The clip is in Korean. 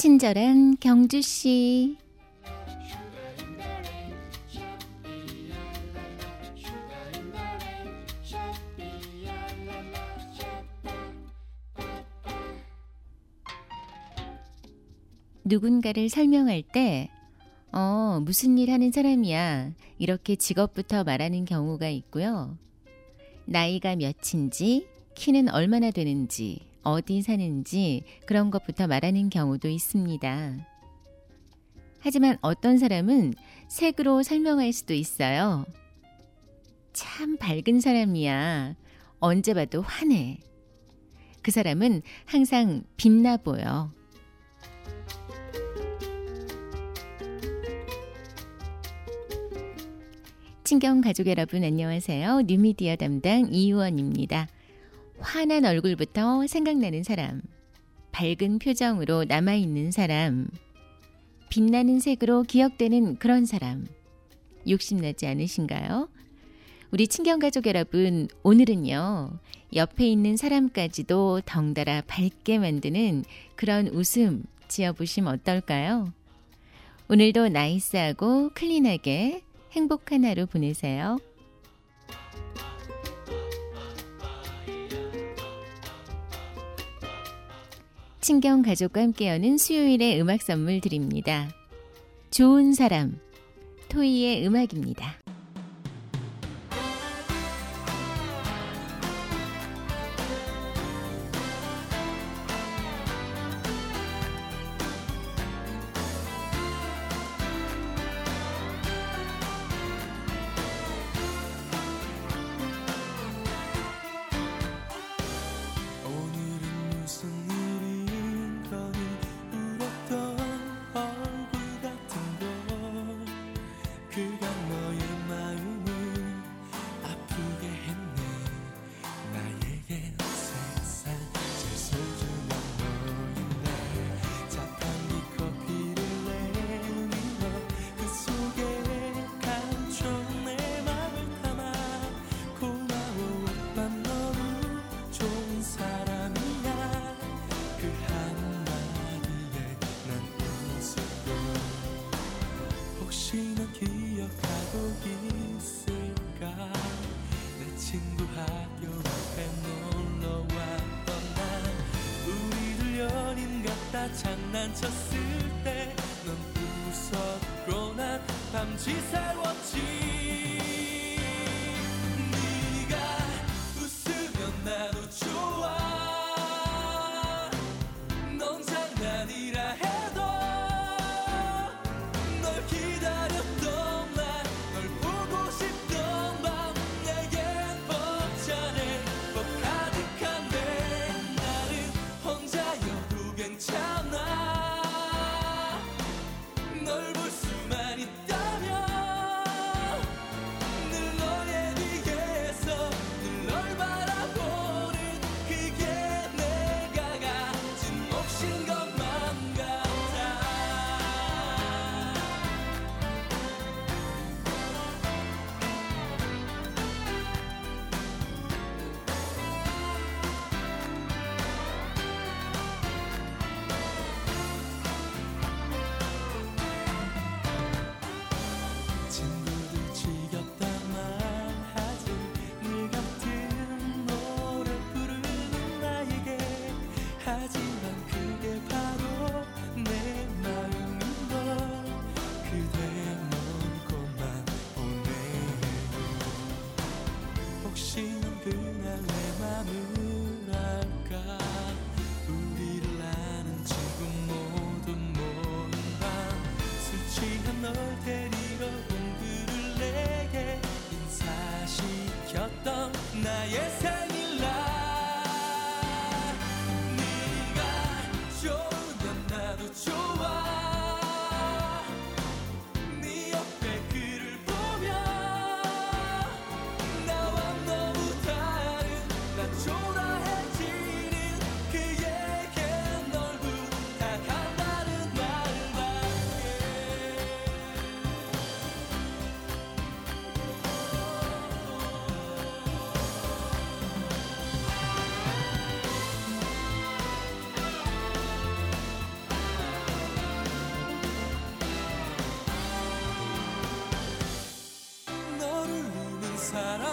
친절한 경주 씨. 누군가를 설명할 때, 어, 무슨 일 하는 사람이야. 이렇게 직업부터 말하는 경우가 있고요. 나이가 몇인지, 키는 얼마나 되는지, 어디 사는지 그런 것부터 말하는 경우도 있습니다. 하지만 어떤 사람은 색으로 설명할 수도 있어요. 참 밝은 사람이야. 언제 봐도 환해. 그 사람은 항상 빛나 보여. 친경 가족 여러분 안녕하세요. 뉴미디어 담당 이유원입니다. 환한 얼굴부터 생각나는 사람, 밝은 표정으로 남아있는 사람, 빛나는 색으로 기억되는 그런 사람, 욕심나지 않으신가요? 우리 친경가족 여러분, 오늘은요, 옆에 있는 사람까지도 덩달아 밝게 만드는 그런 웃음 지어보시면 어떨까요? 오늘도 나이스하고 클린하게 행복한 하루 보내세요. 친경 가족과 함께 여는 수요일의 음악 선물 드립니다. 좋은 사람, 토이의 음악입니다. 장난쳤을 때 넌 웃었고 난 밤지 새웠지 나의 사랑 será?